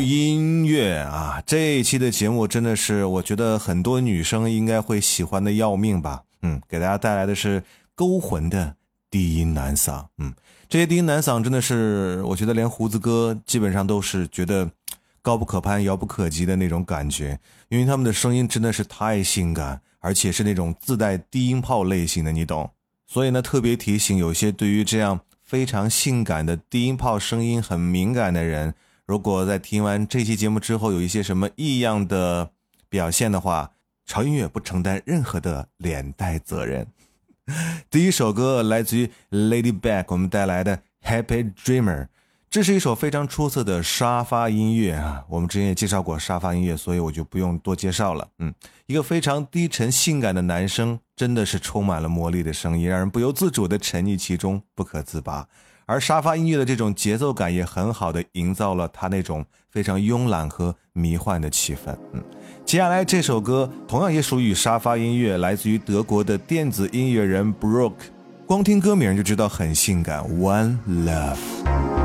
音乐啊！这一期的节目真的是，我觉得很多女生应该会喜欢的要命吧。嗯，给大家带来的是勾魂的低音男嗓。嗯，这些低音男嗓真的是，我觉得连胡子哥基本上都是觉得高不可攀、遥不可及的那种感觉，因为他们的声音真的是太性感，而且是那种自带低音炮类型的，你懂。所以呢，特别提醒有些对于这样。非常性感的低音炮声音很敏感的人，如果在听完这期节目之后有一些什么异样的表现的话，潮音乐不承担任何的连带责任。第一首歌来自于 Lady Back，我们带来的 Happy Dreamer。这是一首非常出色的沙发音乐啊！我们之前也介绍过沙发音乐，所以我就不用多介绍了。嗯，一个非常低沉性感的男生，真的是充满了魔力的声音，让人不由自主的沉溺其中，不可自拔。而沙发音乐的这种节奏感也很好的营造了他那种非常慵懒和迷幻的气氛。嗯，接下来这首歌同样也属于沙发音乐，来自于德国的电子音乐人 Brook，光听歌名就知道很性感。One Love。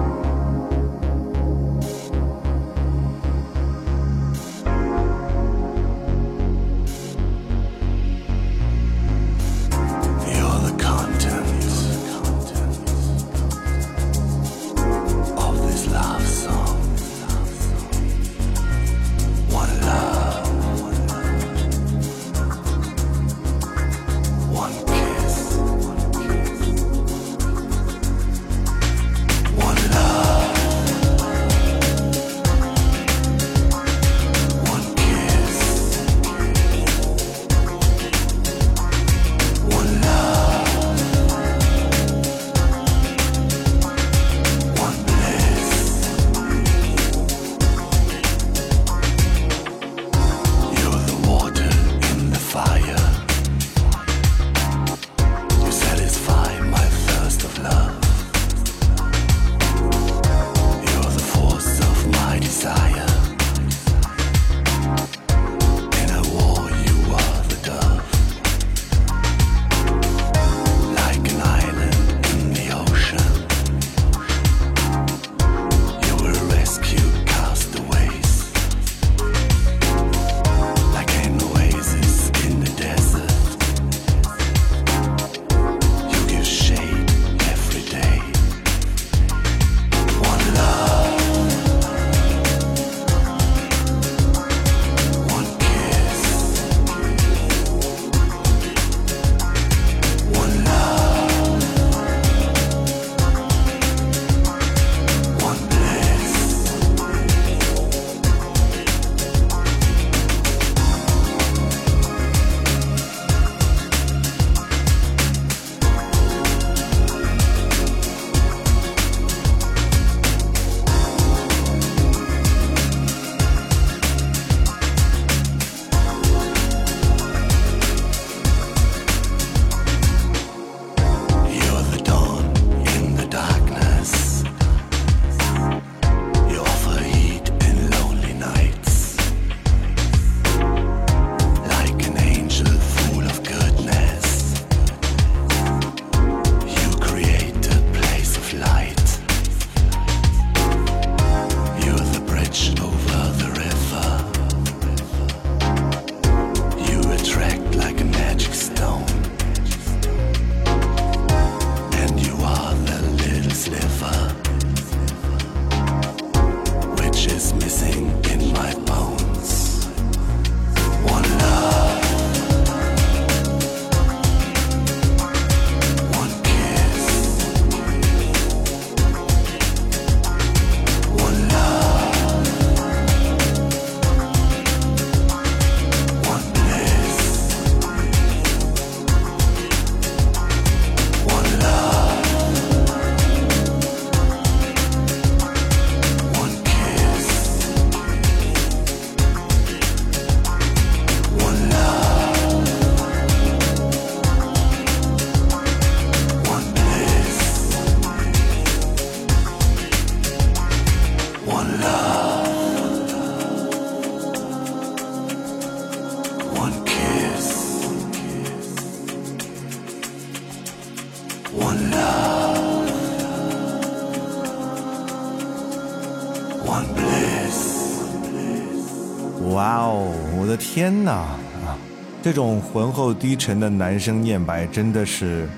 天哪！啊，这种浑厚低沉的男声念白，真的是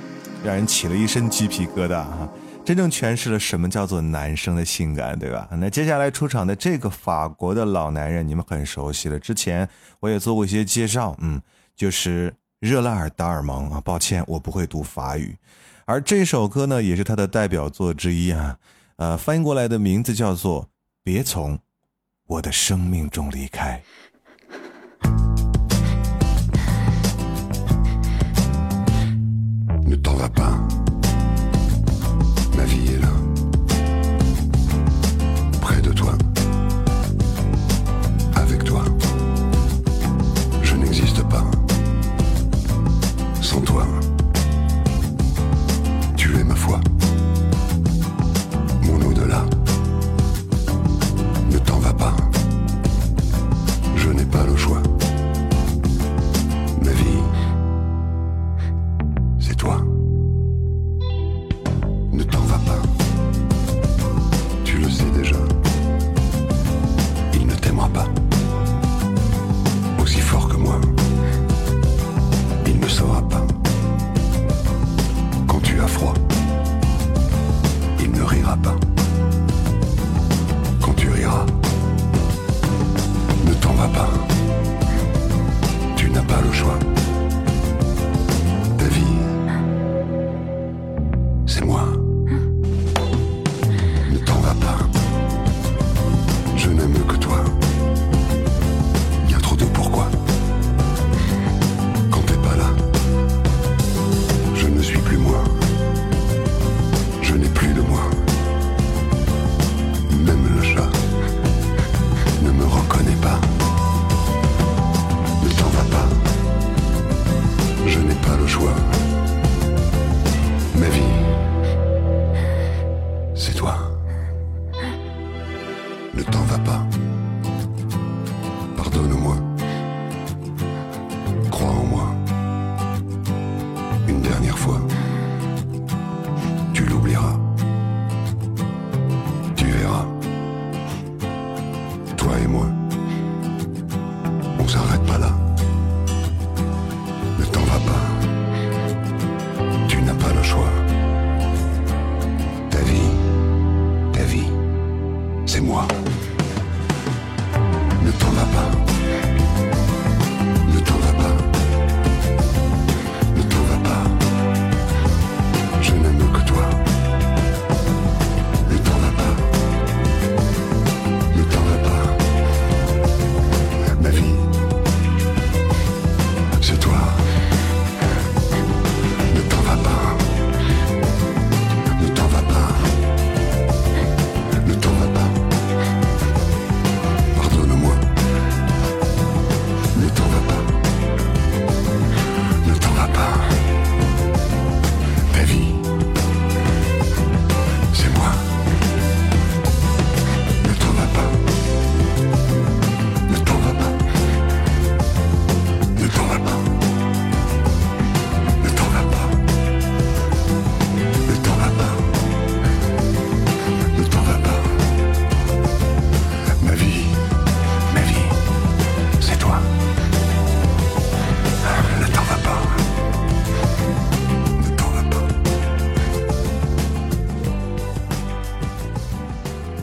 让人起了一身鸡皮疙瘩啊！真正诠释了什么叫做男生的性感，对吧？那接下来出场的这个法国的老男人，你们很熟悉了，之前我也做过一些介绍，嗯，就是热拉尔·达尔蒙啊。抱歉，我不会读法语，而这首歌呢，也是他的代表作之一啊。呃，翻译过来的名字叫做《别从我的生命中离开》。papa.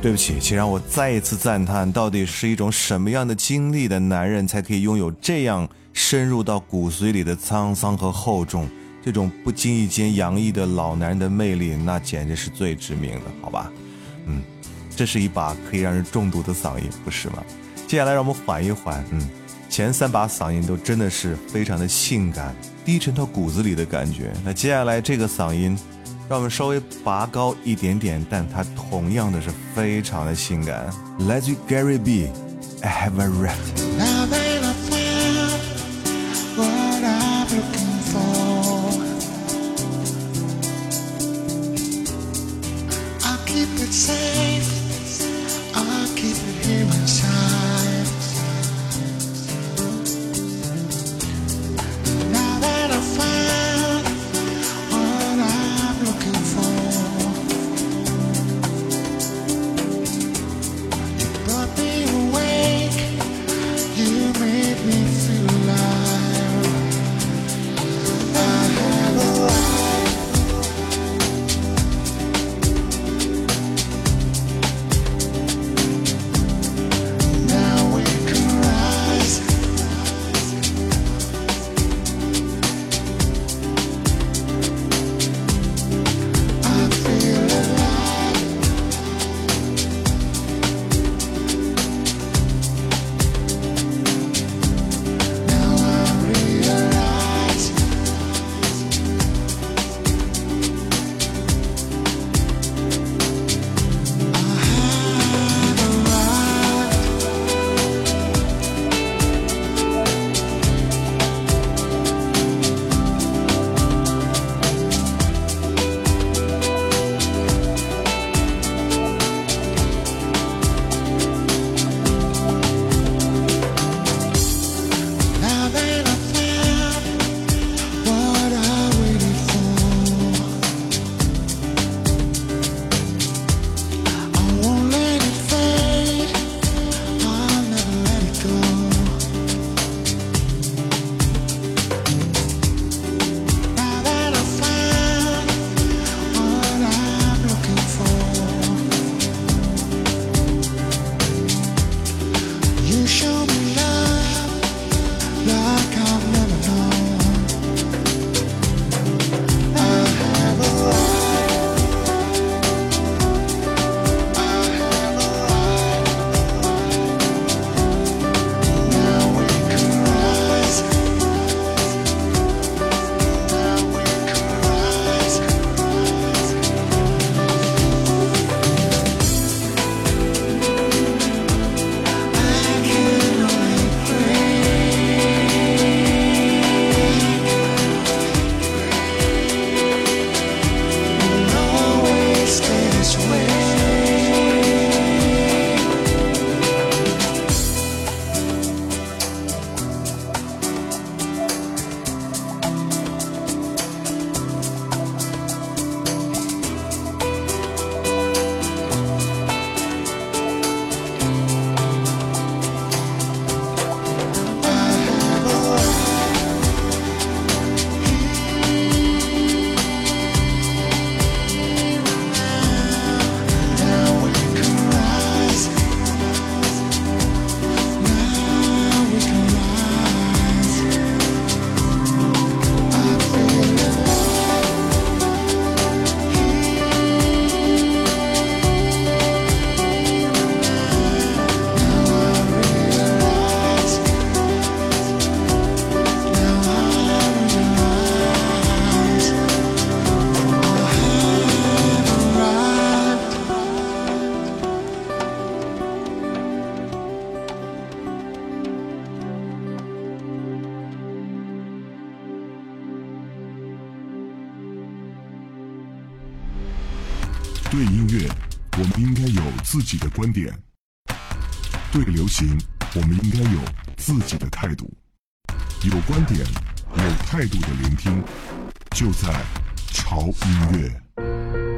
对不起，请让我再一次赞叹，到底是一种什么样的经历的男人，才可以拥有这样深入到骨髓里的沧桑和厚重？这种不经意间洋溢的老男人的魅力，那简直是最致命的，好吧？嗯，这是一把可以让人中毒的嗓音，不是吗？接下来让我们缓一缓，嗯，前三把嗓音都真的是非常的性感，低沉到骨子里的感觉。那接下来这个嗓音。让我们稍微拔高一点点，但它同样的是非常的性感。来自于 Gary B，I have a right。对流行，我们应该有自己的态度。有观点、有态度的聆听，就在潮音乐。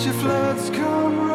Future floods come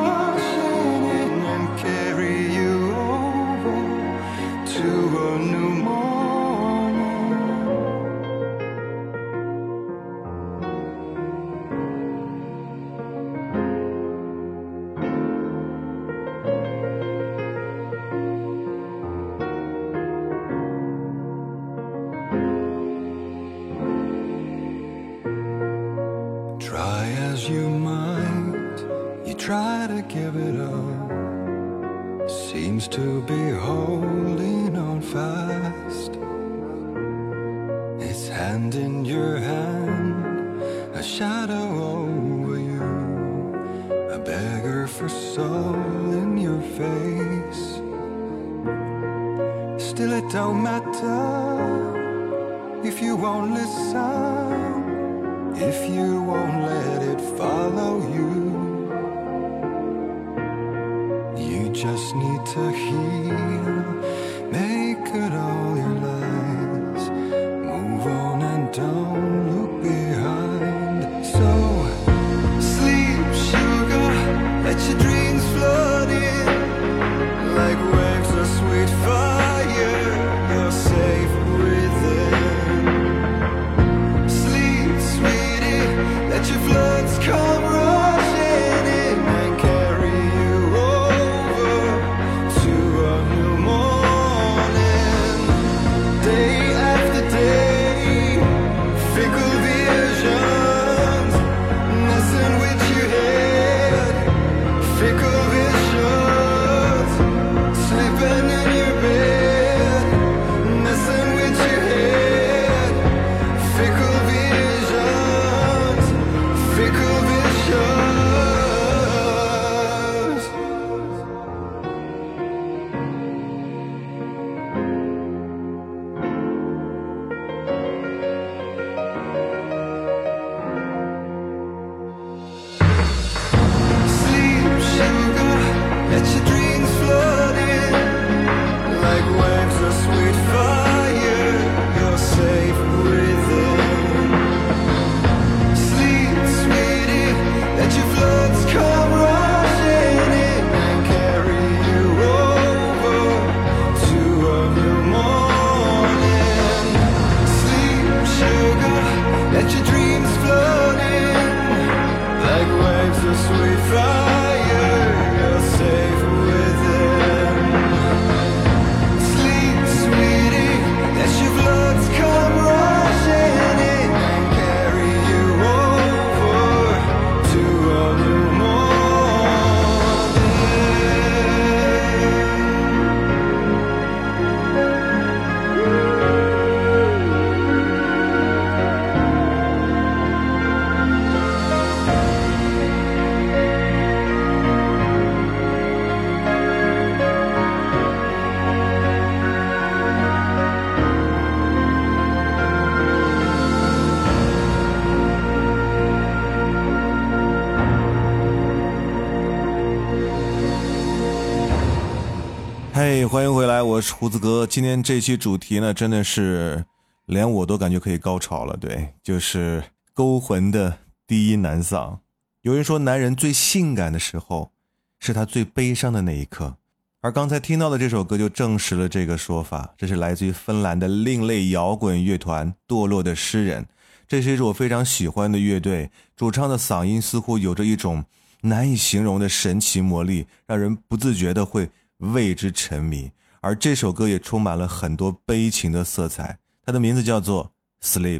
胡子哥。今天这期主题呢，真的是连我都感觉可以高潮了。对，就是勾魂的低音男嗓。有人说，男人最性感的时候，是他最悲伤的那一刻。而刚才听到的这首歌就证实了这个说法。这是来自于芬兰的另类摇滚乐团《堕落的诗人》，这是一支我非常喜欢的乐队。主唱的嗓音似乎有着一种难以形容的神奇魔力，让人不自觉的会。为之沉迷，而这首歌也充满了很多悲情的色彩。它的名字叫做《Sleep》，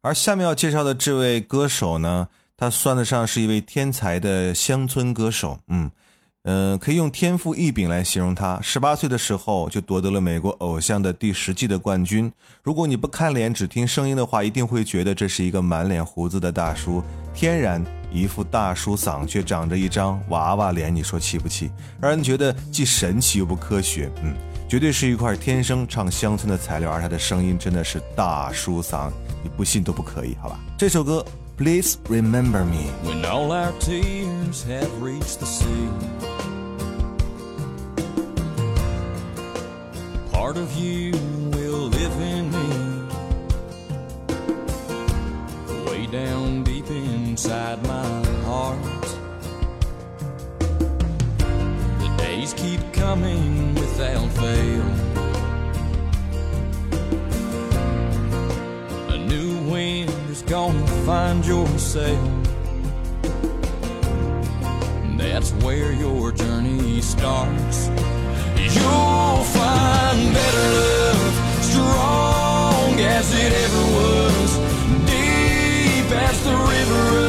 而下面要介绍的这位歌手呢，他算得上是一位天才的乡村歌手。嗯。嗯，可以用天赋异禀来形容他。十八岁的时候就夺得了美国偶像的第十季的冠军。如果你不看脸只听声音的话，一定会觉得这是一个满脸胡子的大叔，天然一副大叔嗓，却长着一张娃娃脸。你说气不气？让人觉得既神奇又不科学。嗯，绝对是一块天生唱乡村的材料。而他的声音真的是大叔嗓，你不信都不可以，好吧？这首歌。Please remember me. When all our tears have reached the sea, part of you will live in me. Way down deep inside my heart. The days keep coming without fail. A new wind is gonna find yourself. That's where your journey starts. You'll find better love, strong as it ever was, deep as the river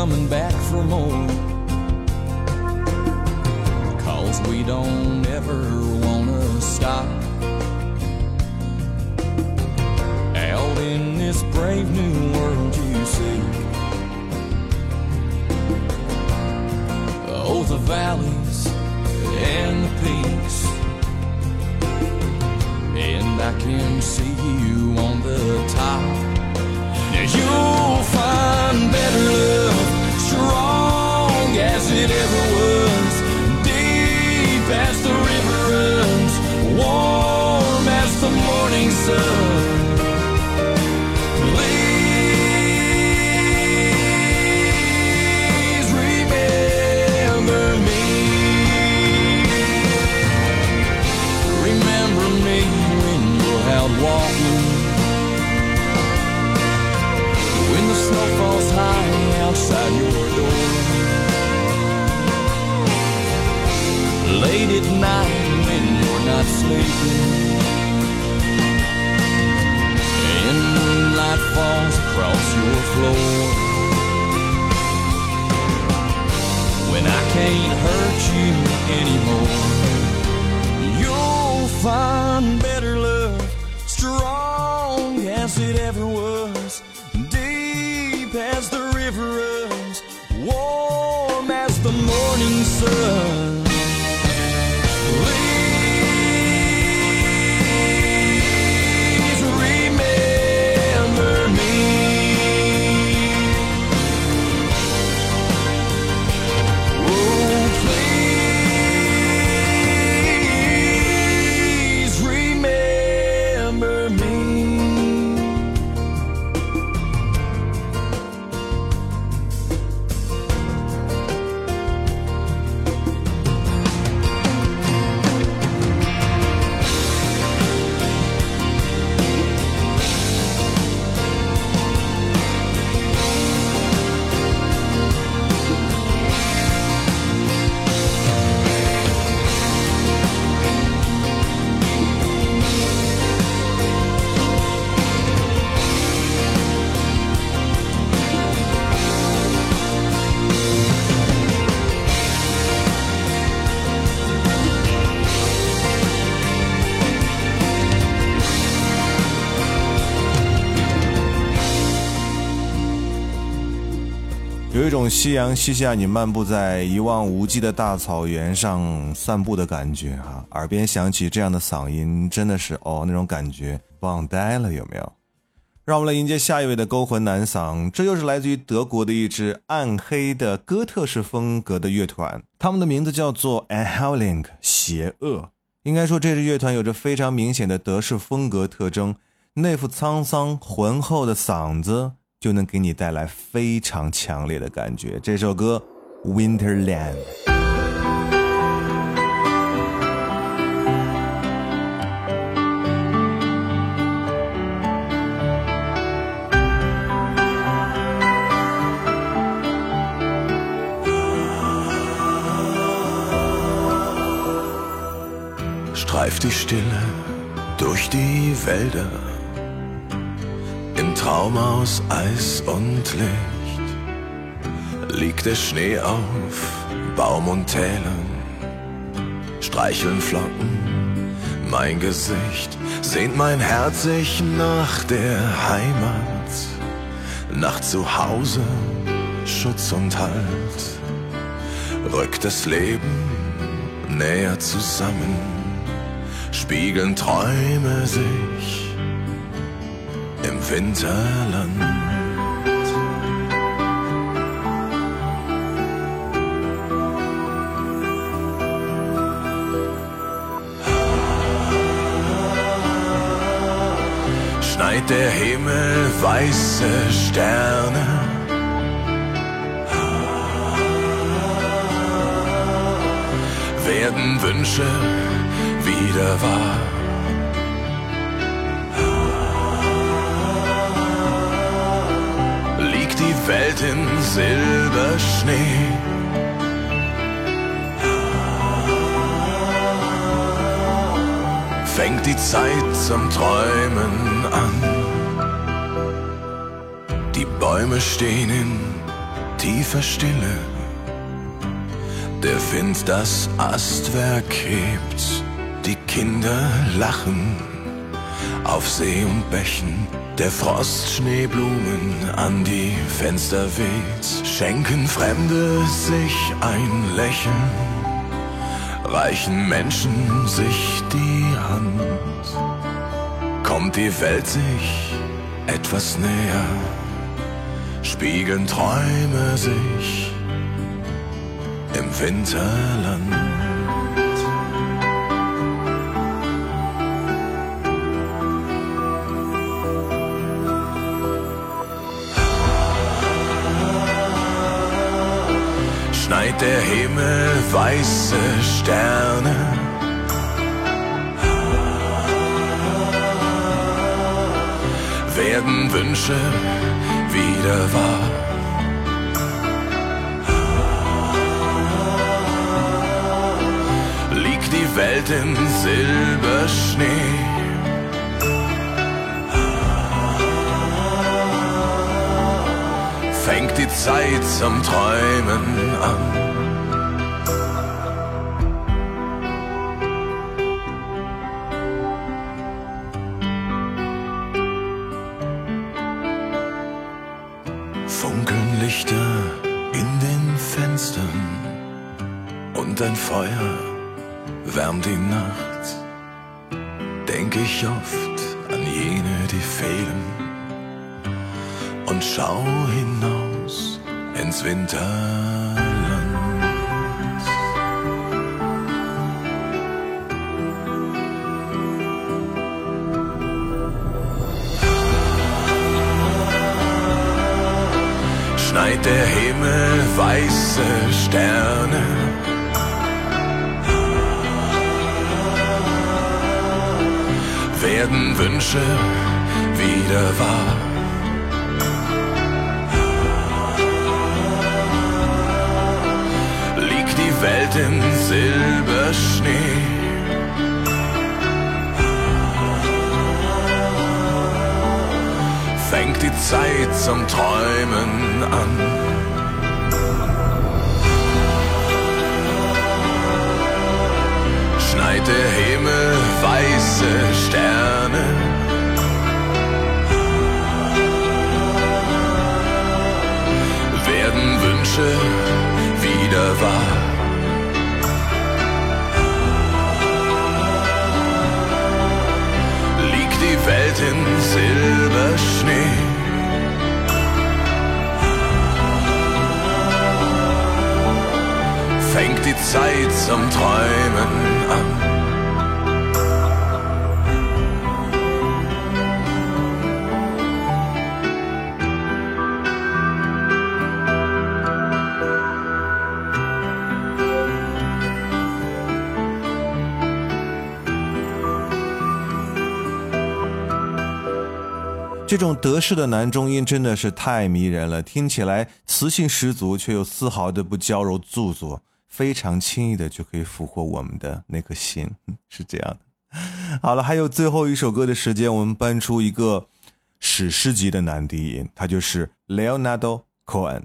coming back for more. We don't ever wanna stop. Out in this brave new world you see. Oh, the valleys and the peaks and I can see you on the top. Now you'll find better love, strong as it ever was, that's the reason. 夕阳西下，你漫步在一望无际的大草原上散步的感觉哈，耳边响起这样的嗓音，真的是哦，那种感觉棒呆了，有没有？让我们来迎接下一位的勾魂男嗓，这又是来自于德国的一支暗黑的哥特式风格的乐团，他们的名字叫做 a h e l i n g 邪恶。应该说，这支乐团有着非常明显的德式风格特征，那副沧桑浑厚的嗓子就能给你带来非常强烈的感觉。这首歌《Winterland》。Im Traum aus Eis und Licht. Liegt der Schnee auf Baum und Tälern, streicheln Flocken mein Gesicht, sehnt mein Herz sich nach der Heimat, nach Zuhause, Schutz und Halt. Rückt das Leben näher zusammen spiegeln Träume sich Winterland. Schneit der Himmel weiße Sterne. Werden Wünsche wieder wahr. Welt in Silberschnee. Fängt die Zeit zum Träumen an. Die Bäume stehen in tiefer Stille. Der Wind das Astwerk hebt die Kinder lachen auf See und Bächen. Der Frost Schneeblumen an die Fenster weht. Schenken Fremde sich ein Lächeln, reichen Menschen sich die Hand. Kommt die Welt sich etwas näher, spiegeln Träume sich im Winterland. Der Himmel weiße Sterne. Werden Wünsche wieder wahr. Liegt die Welt in Silberschnee. fängt die Zeit zum Träumen an. Feuer wärmt die Nacht. Denk ich oft an jene, die fehlen und schau hinaus ins Winterland. Schneit der Himmel weiße Sterne. Werden Wünsche wieder wahr. liegt die Welt in Silberschnee. Fängt die Zeit zum Träumen an. Schneit der Himmel weiße Sterne. war. die Welt in Silberschnee. Fängt die Zeit zum Träumen 这种德式的男中音真的是太迷人了，听起来磁性十足，却又丝毫的不娇柔做作，非常轻易的就可以俘获我们的那颗心，是这样的。好了，还有最后一首歌的时间，我们搬出一个史诗级的男低音，他就是 Leonardo Cohen。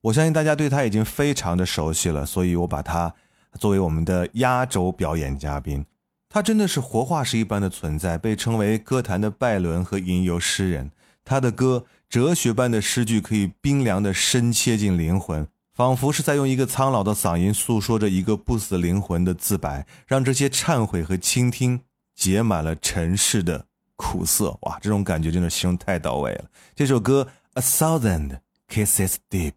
我相信大家对他已经非常的熟悉了，所以我把他作为我们的压轴表演嘉宾。他真的是活化石一般的存在，被称为歌坛的拜伦和吟游诗人。他的歌哲学般的诗句可以冰凉的深切进灵魂，仿佛是在用一个苍老的嗓音诉说着一个不死灵魂的自白，让这些忏悔和倾听结满了尘世的苦涩。哇，这种感觉真的形容太到位了。这首歌《A Thousand Kisses Deep》，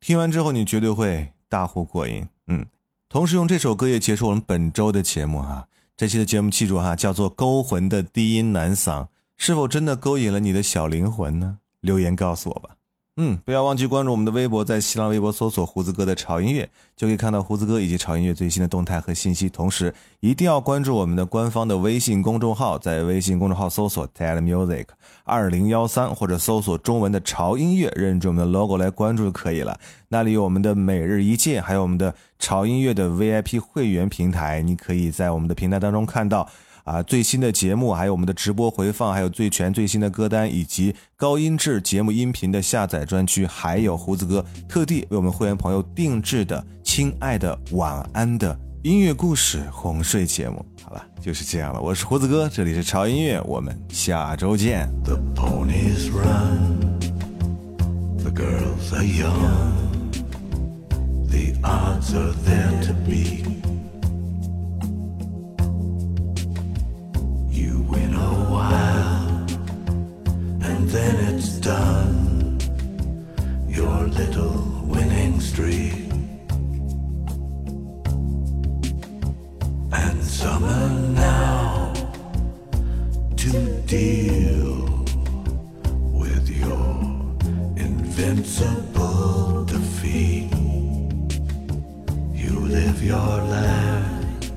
听完之后你绝对会大呼过瘾。嗯，同时用这首歌也结束我们本周的节目哈。这期的节目记住哈，叫做勾魂的低音男嗓，是否真的勾引了你的小灵魂呢？留言告诉我吧。嗯，不要忘记关注我们的微博，在新浪微博搜索“胡子哥的潮音乐”，就可以看到胡子哥以及潮音乐最新的动态和信息。同时，一定要关注我们的官方的微信公众号，在微信公众号搜索 “ted music 二零幺三”或者搜索中文的“潮音乐”，认准我们的 logo 来关注就可以了。那里有我们的每日一见，还有我们的潮音乐的 VIP 会员平台，你可以在我们的平台当中看到。啊，最新的节目，还有我们的直播回放，还有最全最新的歌单，以及高音质节目音频的下载专区，还有胡子哥特地为我们会员朋友定制的《亲爱的晚安》的音乐故事哄睡节目。好了，就是这样了。我是胡子哥，这里是潮音乐，我们下周见。The ponies run, the girls are young, the odds are there to be. And then it's done. Your little winning streak. And summer now to deal with your invincible defeat. You live your life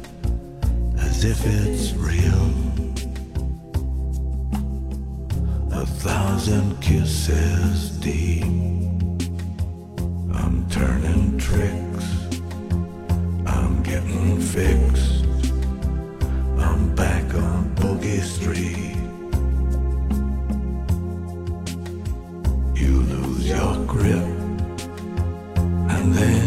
as if it's real. A thousand kisses deep. I'm turning tricks. I'm getting fixed. I'm back on Boogie Street. You lose your grip, and then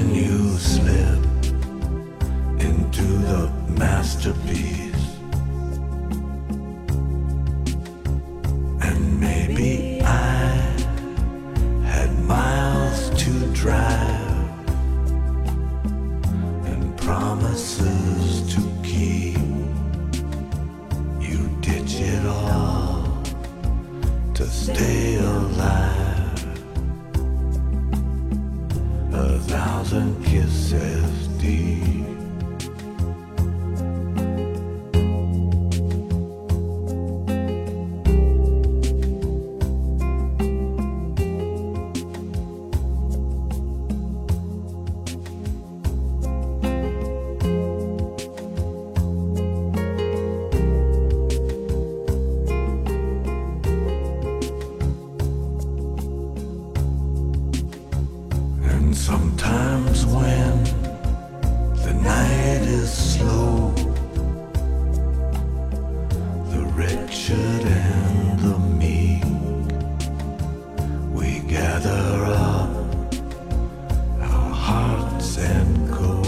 and go.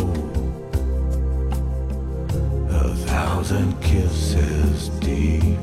A thousand kisses deep,